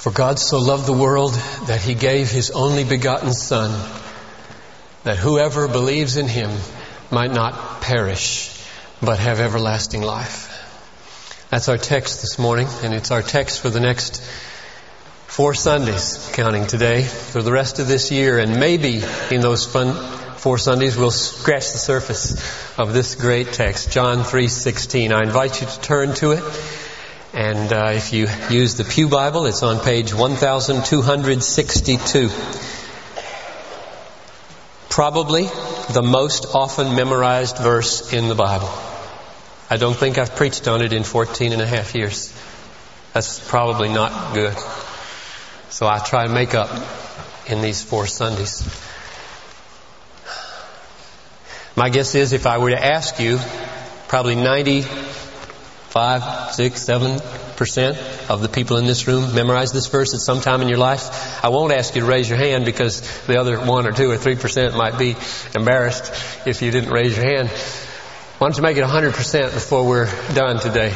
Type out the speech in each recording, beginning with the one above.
For God so loved the world that he gave his only begotten Son, that whoever believes in him might not perish, but have everlasting life. That's our text this morning, and it's our text for the next four Sundays, counting today, for the rest of this year, and maybe in those four Sundays we'll scratch the surface of this great text, John 3:16. I invite you to turn to it. And uh, if you use the Pew Bible, it's on page 1262. Probably the most often memorized verse in the Bible. I don't think I've preached on it in 14 and a half years. That's probably not good. So I try to make up in these four Sundays. My guess is if I were to ask you, probably 90 five, six, seven percent of the people in this room memorize this verse at some time in your life? I won't ask you to raise your hand because the other one or two or three percent might be embarrassed if you didn't raise your hand. Why don't you make it hundred percent before we're done today?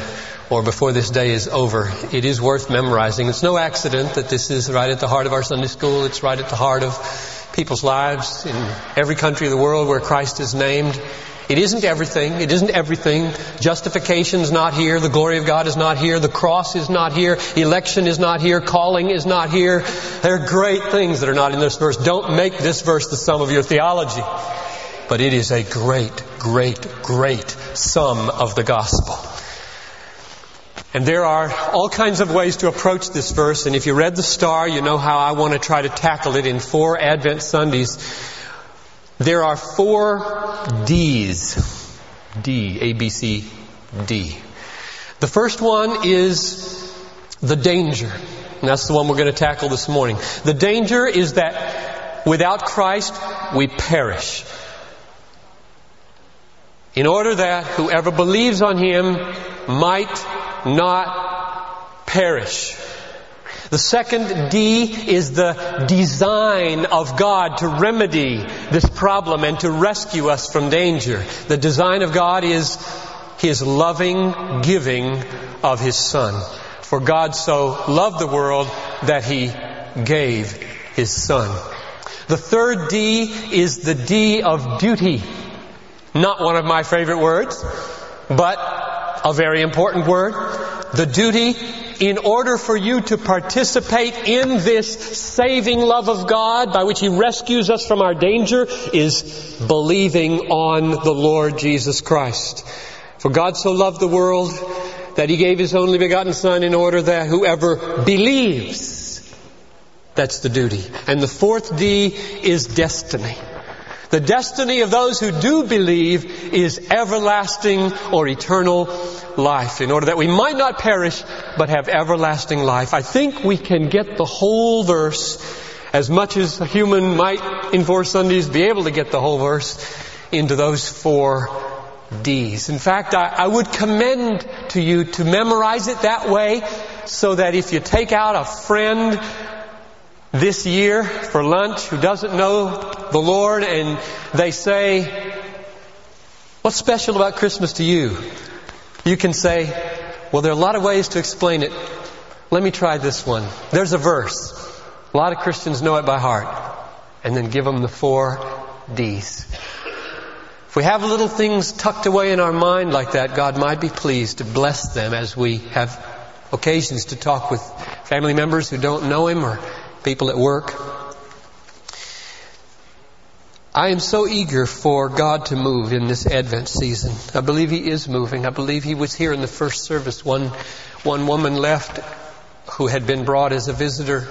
Or before this day is over. It is worth memorizing. It's no accident that this is right at the heart of our Sunday school. It's right at the heart of people's lives in every country of the world where Christ is named. It isn't everything. It isn't everything. Justification's not here. The glory of God is not here. The cross is not here. Election is not here. Calling is not here. There are great things that are not in this verse. Don't make this verse the sum of your theology. But it is a great, great, great sum of the gospel. And there are all kinds of ways to approach this verse, and if you read the star, you know how I want to try to tackle it in four Advent Sundays. There are four D's. D, A, B, C, D. The first one is the danger. And that's the one we're going to tackle this morning. The danger is that without Christ, we perish. In order that whoever believes on Him might not perish. The second D is the design of God to remedy this problem and to rescue us from danger. The design of God is His loving giving of His Son. For God so loved the world that He gave His Son. The third D is the D of duty. Not one of my favorite words, but a very important word. The duty in order for you to participate in this saving love of God by which He rescues us from our danger is believing on the Lord Jesus Christ. For God so loved the world that He gave His only begotten Son in order that whoever believes, that's the duty. And the fourth D is destiny. The destiny of those who do believe is everlasting or eternal life in order that we might not perish but have everlasting life. I think we can get the whole verse as much as a human might in four Sundays be able to get the whole verse into those four D's. In fact, I, I would commend to you to memorize it that way so that if you take out a friend this year for lunch who doesn't know the Lord and they say, What's special about Christmas to you? You can say, Well, there are a lot of ways to explain it. Let me try this one. There's a verse. A lot of Christians know it by heart. And then give them the four D's. If we have little things tucked away in our mind like that, God might be pleased to bless them as we have occasions to talk with family members who don't know Him or people at work. I am so eager for God to move in this Advent season. I believe He is moving. I believe He was here in the first service. One, one woman left who had been brought as a visitor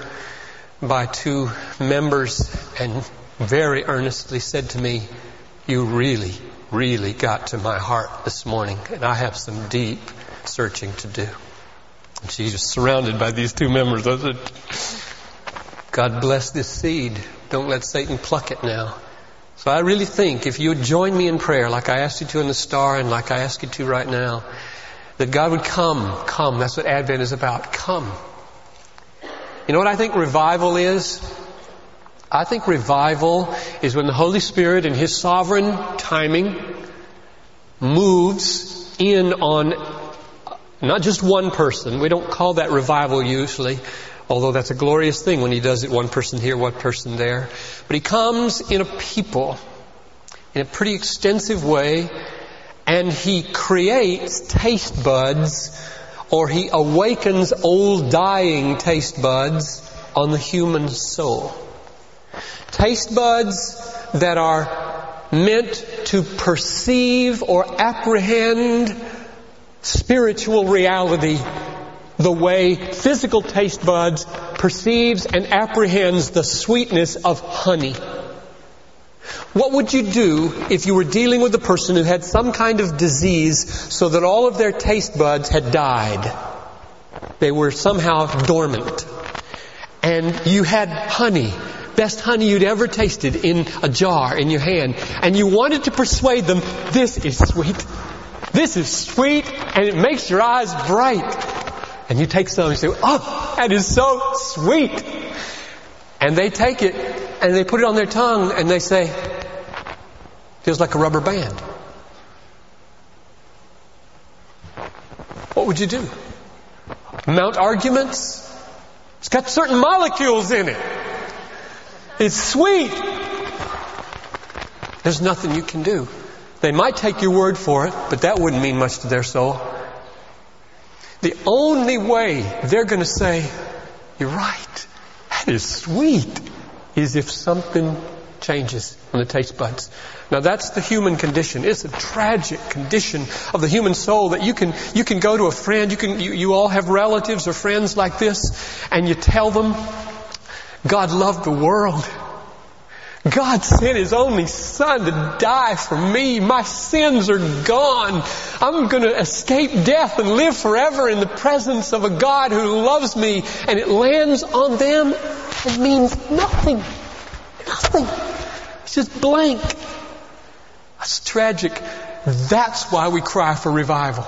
by two members and very earnestly said to me, You really, really got to my heart this morning, and I have some deep searching to do. And she was surrounded by these two members. I said, God bless this seed. Don't let Satan pluck it now. So I really think if you would join me in prayer, like I asked you to in the star and like I ask you to right now, that God would come, come. That's what Advent is about. Come. You know what I think revival is? I think revival is when the Holy Spirit in His sovereign timing moves in on not just one person. We don't call that revival usually, Although that's a glorious thing when he does it one person here, one person there. But he comes in a people in a pretty extensive way and he creates taste buds or he awakens old dying taste buds on the human soul. Taste buds that are meant to perceive or apprehend spiritual reality the way physical taste buds perceives and apprehends the sweetness of honey. What would you do if you were dealing with a person who had some kind of disease so that all of their taste buds had died? They were somehow dormant. And you had honey, best honey you'd ever tasted in a jar in your hand, and you wanted to persuade them, this is sweet. This is sweet, and it makes your eyes bright. And you take some and you say, oh, that is so sweet. And they take it and they put it on their tongue and they say, feels like a rubber band. What would you do? Mount arguments? It's got certain molecules in it. It's sweet. There's nothing you can do. They might take your word for it, but that wouldn't mean much to their soul. The only way they're going to say, You're right, that is sweet, is if something changes on the taste buds. Now that's the human condition. It's a tragic condition of the human soul that you can, you can go to a friend, you can, you, you all have relatives or friends like this, and you tell them, God loved the world God sent His only Son to die for me. My sins are gone. I'm going to escape death and live forever in the presence of a God who loves me. And it lands on them and means nothing. Nothing. It's just blank. That's tragic. That's why we cry for revival.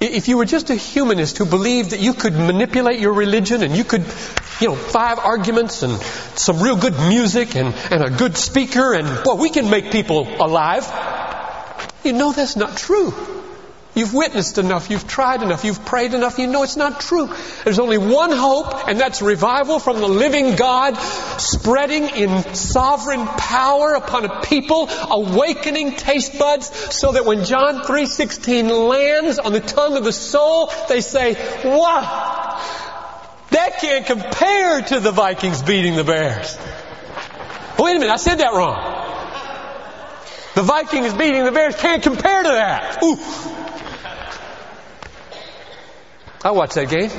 If you were just a humanist who believed that you could manipulate your religion and you could, you know, five arguments and some real good music and, and a good speaker and, well, we can make people alive. You know that's not true. You've witnessed enough, you've tried enough, you've prayed enough, you know it's not true. There's only one hope, and that's revival from the living God spreading in sovereign power upon a people, awakening taste buds, so that when John 3.16 lands on the tongue of the soul, they say, wow, that can't compare to the Vikings beating the Bears. Wait a minute, I said that wrong. The Vikings beating the Bears can't compare to that. Ooh. I watched that game.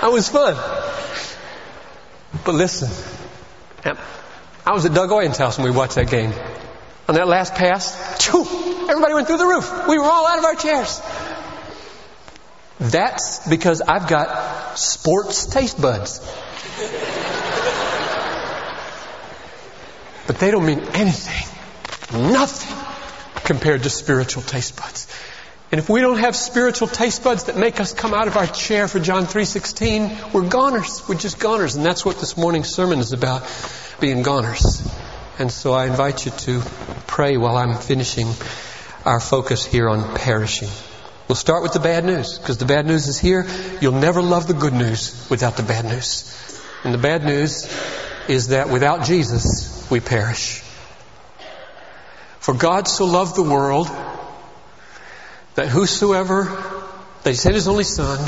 That was fun. But listen, I was at Doug Oyen's house when we watched that game. On that last pass, everybody went through the roof. We were all out of our chairs. That's because I've got sports taste buds. But they don't mean anything, nothing compared to spiritual taste buds. And if we don't have spiritual taste buds that make us come out of our chair for John 3.16, we're goners. We're just goners. And that's what this morning's sermon is about, being goners. And so I invite you to pray while I'm finishing our focus here on perishing. We'll start with the bad news, because the bad news is here. You'll never love the good news without the bad news. And the bad news is that without Jesus, we perish. For God so loved the world that whosoever, that he sent his only son,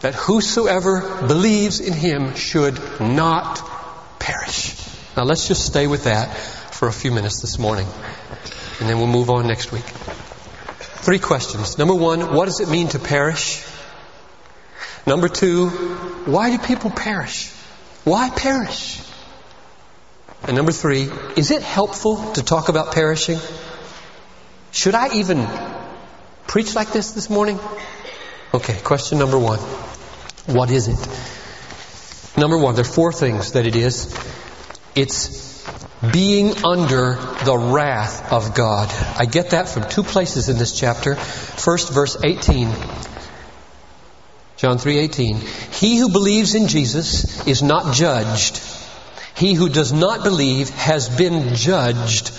that whosoever believes in him should not perish. Now let's just stay with that for a few minutes this morning. And then we'll move on next week. Three questions. Number one, what does it mean to perish? Number two, why do people perish? Why perish? And number three, is it helpful to talk about perishing? Should I even preach like this this morning? Okay, question number one. What is it? Number one, there are four things that it is. It's being under the wrath of God. I get that from two places in this chapter. First, verse 18. John 3:18. He who believes in Jesus is not judged. He who does not believe has been judged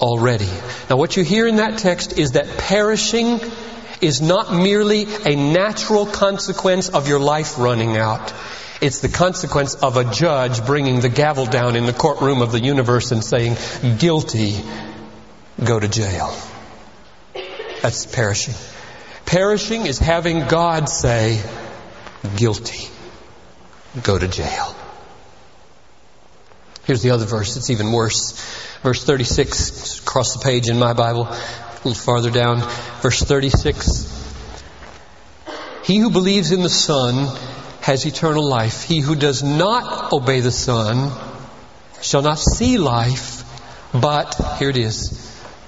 already. Now what you hear in that text is that perishing is not merely a natural consequence of your life running out. It's the consequence of a judge bringing the gavel down in the courtroom of the universe and saying, guilty, go to jail. That's perishing. Perishing is having God say, guilty, go to jail. Here's the other verse. It's even worse. Verse 36, across the page in my Bible, a little farther down. Verse 36. He who believes in the Son has eternal life. He who does not obey the Son shall not see life, but, here it is,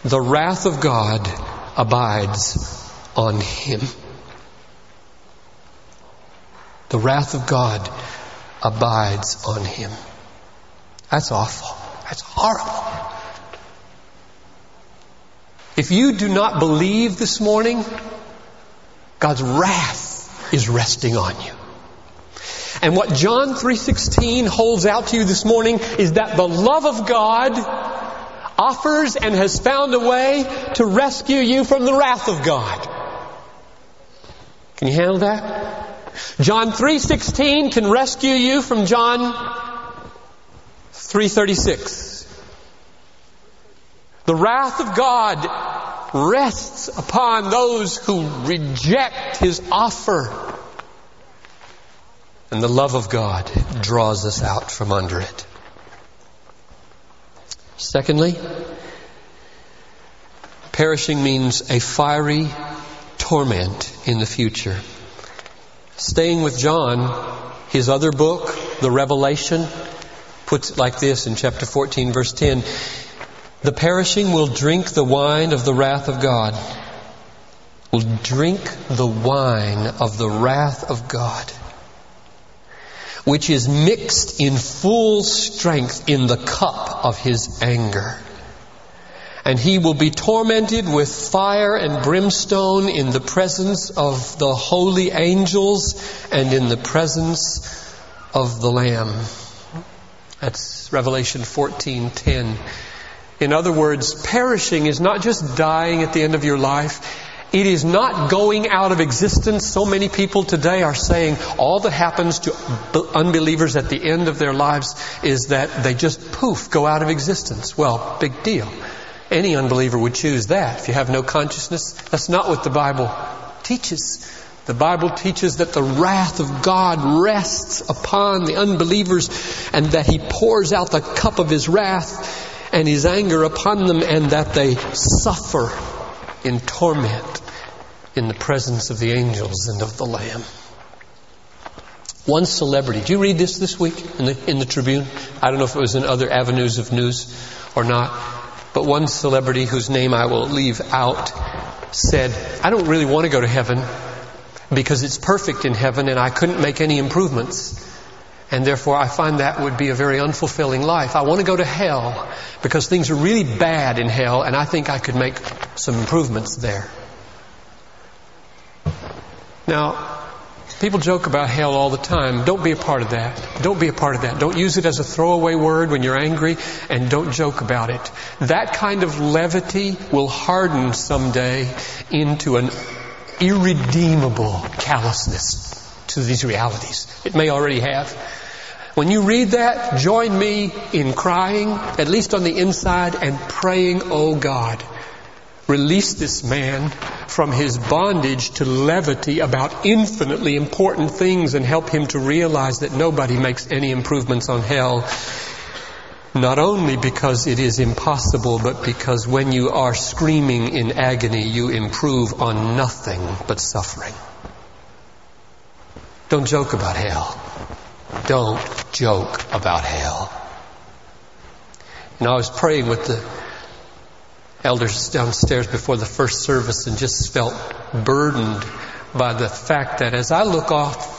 the wrath of God abides on him. The wrath of God abides on him. That's awful. That's horrible. If you do not believe this morning, God's wrath is resting on you. And what John 3:16 holds out to you this morning is that the love of God offers and has found a way to rescue you from the wrath of God. Can you handle that? John 3:16 can rescue you from John 336. The wrath of God rests upon those who reject His offer. And the love of God draws us out from under it. Secondly, perishing means a fiery torment in the future. Staying with John, his other book, the Revelation, puts it like this in chapter 14 verse 10. The perishing will drink the wine of the wrath of God. Will drink the wine of the wrath of God, which is mixed in full strength in the cup of his anger. And he will be tormented with fire and brimstone in the presence of the holy angels and in the presence of the Lamb. That's Revelation 14:10. In other words, perishing is not just dying at the end of your life. It is not going out of existence. So many people today are saying all that happens to unbelievers at the end of their lives is that they just poof, go out of existence. Well, big deal. Any unbeliever would choose that. If you have no consciousness, that's not what the Bible teaches. The Bible teaches that the wrath of God rests upon the unbelievers and that He pours out the cup of His wrath and His anger upon them and that they suffer in torment in the presence of the angels and of the Lamb. One celebrity. Did you read this this week in the, in the Tribune? I don't know if it was in other avenues of news or not, but one celebrity whose name I will leave out said, I don't really want to go to heaven because it's perfect in heaven and I couldn't make any improvements. And therefore I find that would be a very unfulfilling life. I want to go to hell because things are really bad in hell and I think I could make some improvements there. Now, people joke about hell all the time. Don't be a part of that. Don't be a part of that. Don't use it as a throwaway word when you're angry and don't joke about it. That kind of levity will harden someday into an irredeemable callousness to these realities. It may already have. When you read that, join me in crying, at least on the inside, and praying, Oh God, release this man from his bondage to levity about infinitely important things and help him to realize that nobody makes any improvements on hell not only because it is impossible, but because when you are screaming in agony, you improve on nothing but suffering. Don't joke about hell. Don't joke about hell. And I was praying with the elders downstairs before the first service and just felt burdened by the fact that as I look off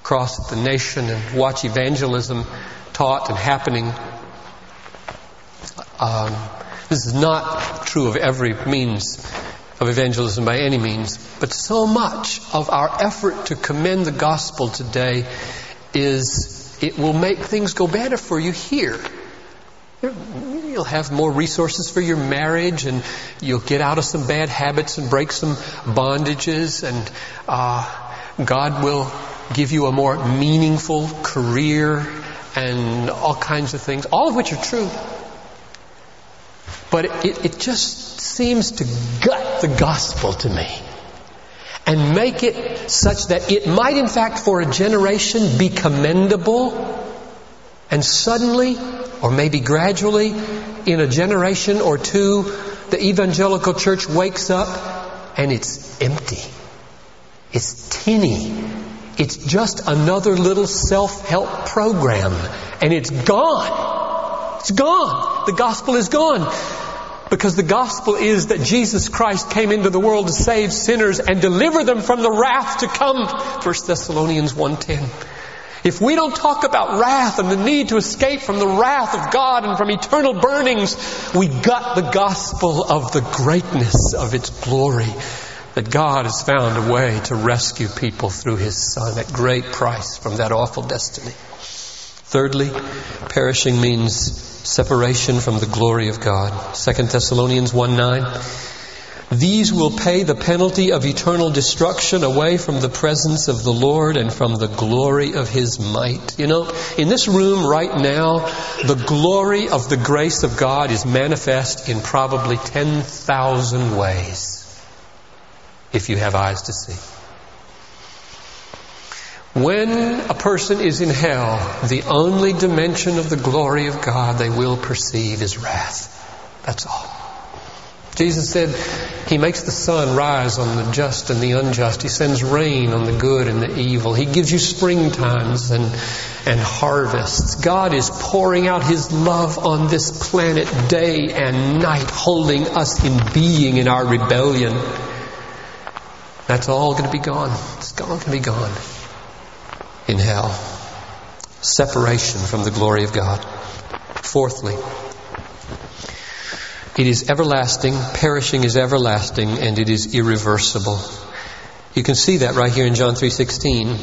across the nation and watch evangelism taught and happening um, this is not true of every means of evangelism by any means, but so much of our effort to commend the gospel today is it will make things go better for you here. You'll have more resources for your marriage and you'll get out of some bad habits and break some bondages and uh, God will give you a more meaningful career and all kinds of things, all of which are true. But it, it just seems to gut the gospel to me and make it such that it might in fact for a generation be commendable and suddenly or maybe gradually in a generation or two the evangelical church wakes up and it's empty. It's tinny. It's just another little self-help program and it's gone. It's gone. The gospel is gone. Because the gospel is that Jesus Christ came into the world to save sinners and deliver them from the wrath to come. 1 Thessalonians 1.10. If we don't talk about wrath and the need to escape from the wrath of God and from eternal burnings, we gut the gospel of the greatness of its glory. That God has found a way to rescue people through His Son at great price from that awful destiny. Thirdly, perishing means separation from the glory of God. 2 Thessalonians 1 9. These will pay the penalty of eternal destruction away from the presence of the Lord and from the glory of His might. You know, in this room right now, the glory of the grace of God is manifest in probably 10,000 ways. If you have eyes to see. When a person is in hell, the only dimension of the glory of God they will perceive is wrath. That's all. Jesus said He makes the sun rise on the just and the unjust. He sends rain on the good and the evil. He gives you springtimes and, and harvests. God is pouring out His love on this planet day and night, holding us in being in our rebellion. That's all going to be gone. It's all going to be gone in hell. Separation from the glory of God. Fourthly, it is everlasting, perishing is everlasting, and it is irreversible. You can see that right here in John 3:16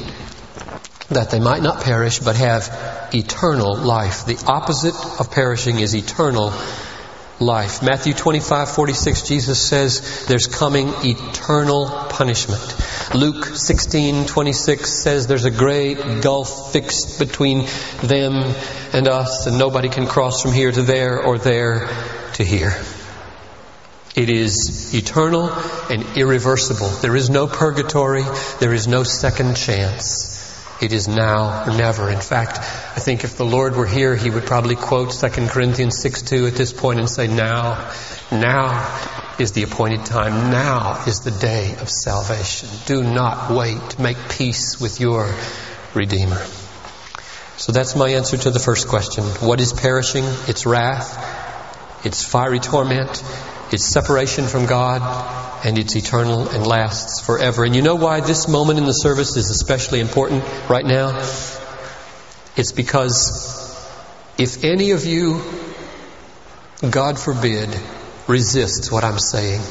that they might not perish but have eternal life. The opposite of perishing is eternal life. Matthew 25, 46, Jesus says there's coming eternal punishment. Luke 16, 26 says there's a great gulf fixed between them and us and nobody can cross from here to there or there to here. It is eternal and irreversible. There is no purgatory. There is no second chance. It is now or never. In fact, I think if the Lord were here, He would probably quote 2 Corinthians 6 2 at this point and say, Now, now is the appointed time. Now is the day of salvation. Do not wait. Make peace with your Redeemer. So that's my answer to the first question. What is perishing? It's wrath. It's fiery torment. It's separation from God and it's eternal and lasts forever. And you know why this moment in the service is especially important right now? It's because if any of you, God forbid, resists what I'm saying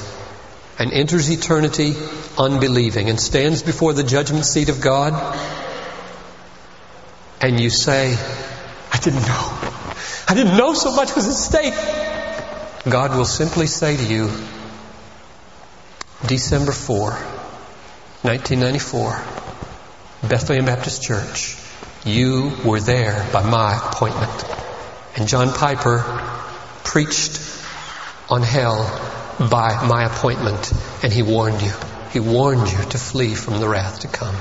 and enters eternity unbelieving and stands before the judgment seat of God and you say, I didn't know. I didn't know so much was at stake. God will simply say to you, December 4, 1994, Bethlehem Baptist Church. You were there by my appointment. And John Piper preached on hell by my appointment, and he warned you. He warned you to flee from the wrath to come.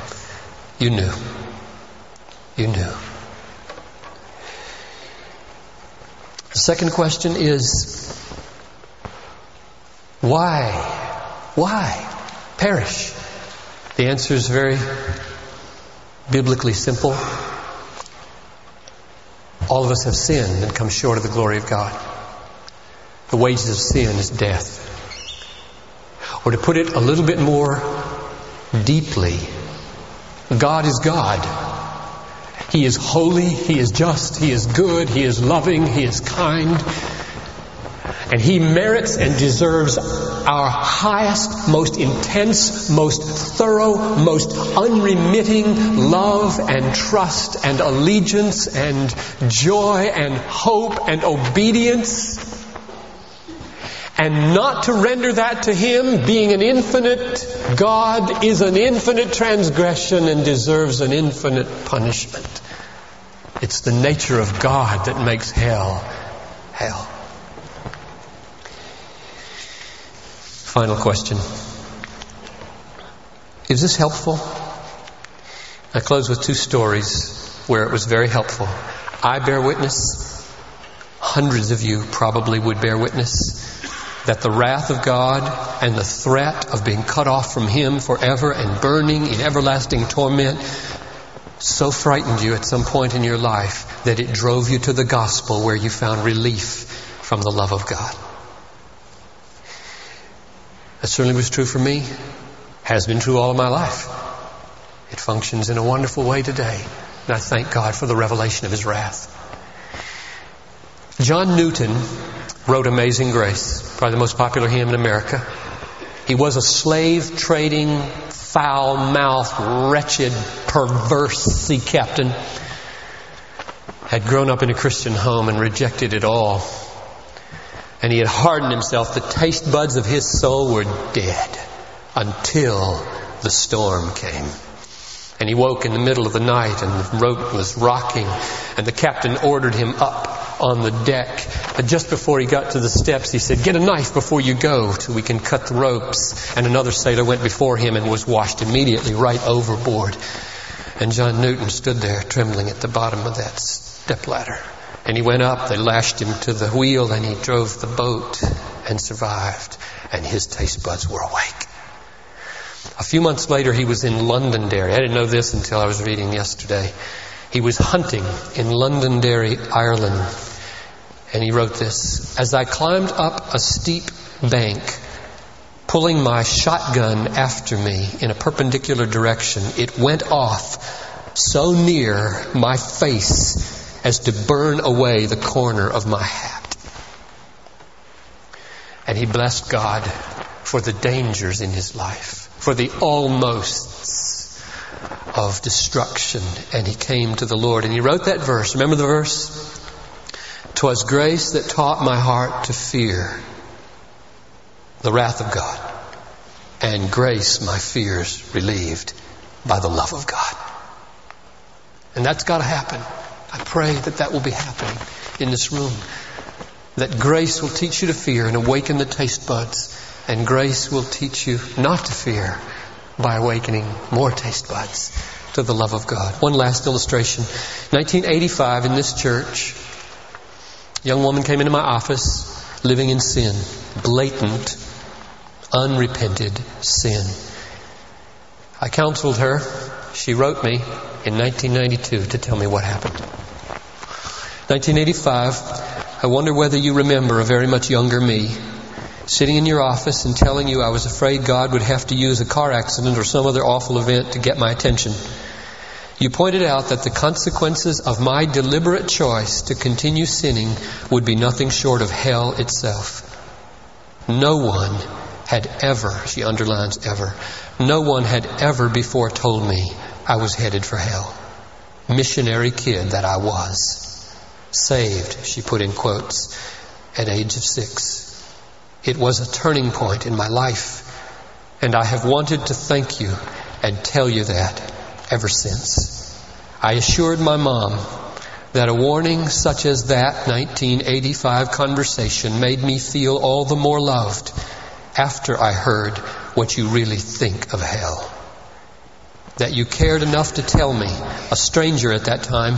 You knew. You knew. The second question is why why perish? The answer is very biblically simple. All of us have sinned and come short of the glory of God. The wages of sin is death. Or to put it a little bit more deeply, God is God. He is holy, He is just, He is good, He is loving, He is kind. And He merits and deserves our highest, most intense, most thorough, most unremitting love and trust and allegiance and joy and hope and obedience. And not to render that to Him, being an infinite God, is an infinite transgression and deserves an infinite punishment. It's the nature of God that makes hell hell. Final question. Is this helpful? I close with two stories where it was very helpful. I bear witness. Hundreds of you probably would bear witness that the wrath of God and the threat of being cut off from Him forever and burning in everlasting torment so frightened you at some point in your life that it drove you to the gospel where you found relief from the love of God. That certainly was true for me, has been true all of my life. It functions in a wonderful way today, and I thank God for the revelation of His wrath. John Newton wrote Amazing Grace, probably the most popular hymn in America. He was a slave trading, foul mouthed, wretched, perverse sea captain. Had grown up in a Christian home and rejected it all. And he had hardened himself. The taste buds of his soul were dead until the storm came. And he woke in the middle of the night and the rope was rocking and the captain ordered him up on the deck. But just before he got to the steps, he said, get a knife before you go till we can cut the ropes. And another sailor went before him and was washed immediately right overboard. And John Newton stood there trembling at the bottom of that step ladder. And he went up, they lashed him to the wheel and he drove the boat and survived. And his taste buds were awake. A few months later, he was in Londonderry. I didn't know this until I was reading yesterday. He was hunting in Londonderry, Ireland. And he wrote this As I climbed up a steep bank, pulling my shotgun after me in a perpendicular direction, it went off so near my face as to burn away the corner of my hat. And he blessed God for the dangers in his life, for the almosts of destruction. And he came to the Lord and he wrote that verse. Remember the verse? Twas grace that taught my heart to fear the wrath of God, and grace my fears relieved by the love of God. And that's got to happen. I pray that that will be happening in this room. That grace will teach you to fear and awaken the taste buds, and grace will teach you not to fear by awakening more taste buds to the love of God. One last illustration. 1985 in this church, a young woman came into my office living in sin, blatant, unrepented sin. I counseled her. She wrote me in 1992 to tell me what happened. 1985, I wonder whether you remember a very much younger me sitting in your office and telling you I was afraid God would have to use a car accident or some other awful event to get my attention. You pointed out that the consequences of my deliberate choice to continue sinning would be nothing short of hell itself. No one had ever, she underlines ever, no one had ever before told me I was headed for hell. Missionary kid that I was. Saved, she put in quotes, at age of six. It was a turning point in my life, and I have wanted to thank you and tell you that ever since. I assured my mom that a warning such as that 1985 conversation made me feel all the more loved after I heard what you really think of hell. That you cared enough to tell me, a stranger at that time,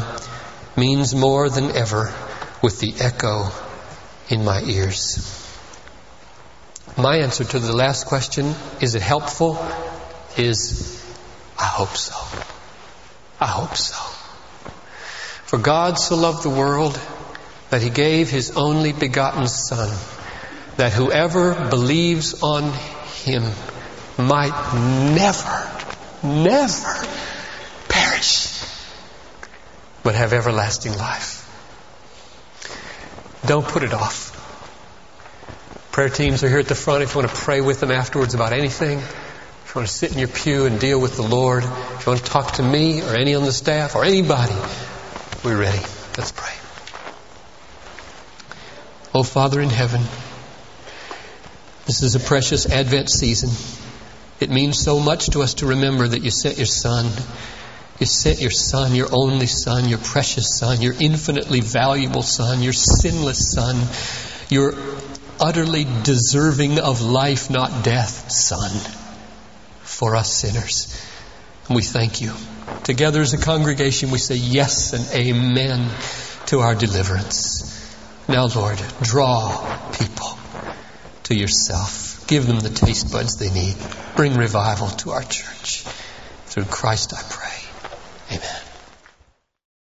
means more than ever with the echo in my ears. My answer to the last question, is it helpful? Is I hope so. I hope so. For God so loved the world that he gave his only begotten Son, that whoever believes on him might never, never but have everlasting life. Don't put it off. Prayer teams are here at the front if you want to pray with them afterwards about anything. If you want to sit in your pew and deal with the Lord, if you want to talk to me or any on the staff or anybody, we're ready. Let's pray. Oh, Father in heaven, This is a precious Advent season. It means so much to us to remember that you sent your Son. You sent your Son, your only Son, your precious Son, your infinitely valuable Son, your sinless Son, your utterly deserving of life, not death, Son, for us sinners. And we thank you. Together as a congregation, we say yes and amen to our deliverance. Now, Lord, draw people to yourself. Give them the taste buds they need. Bring revival to our church. Through Christ I pray. Amen.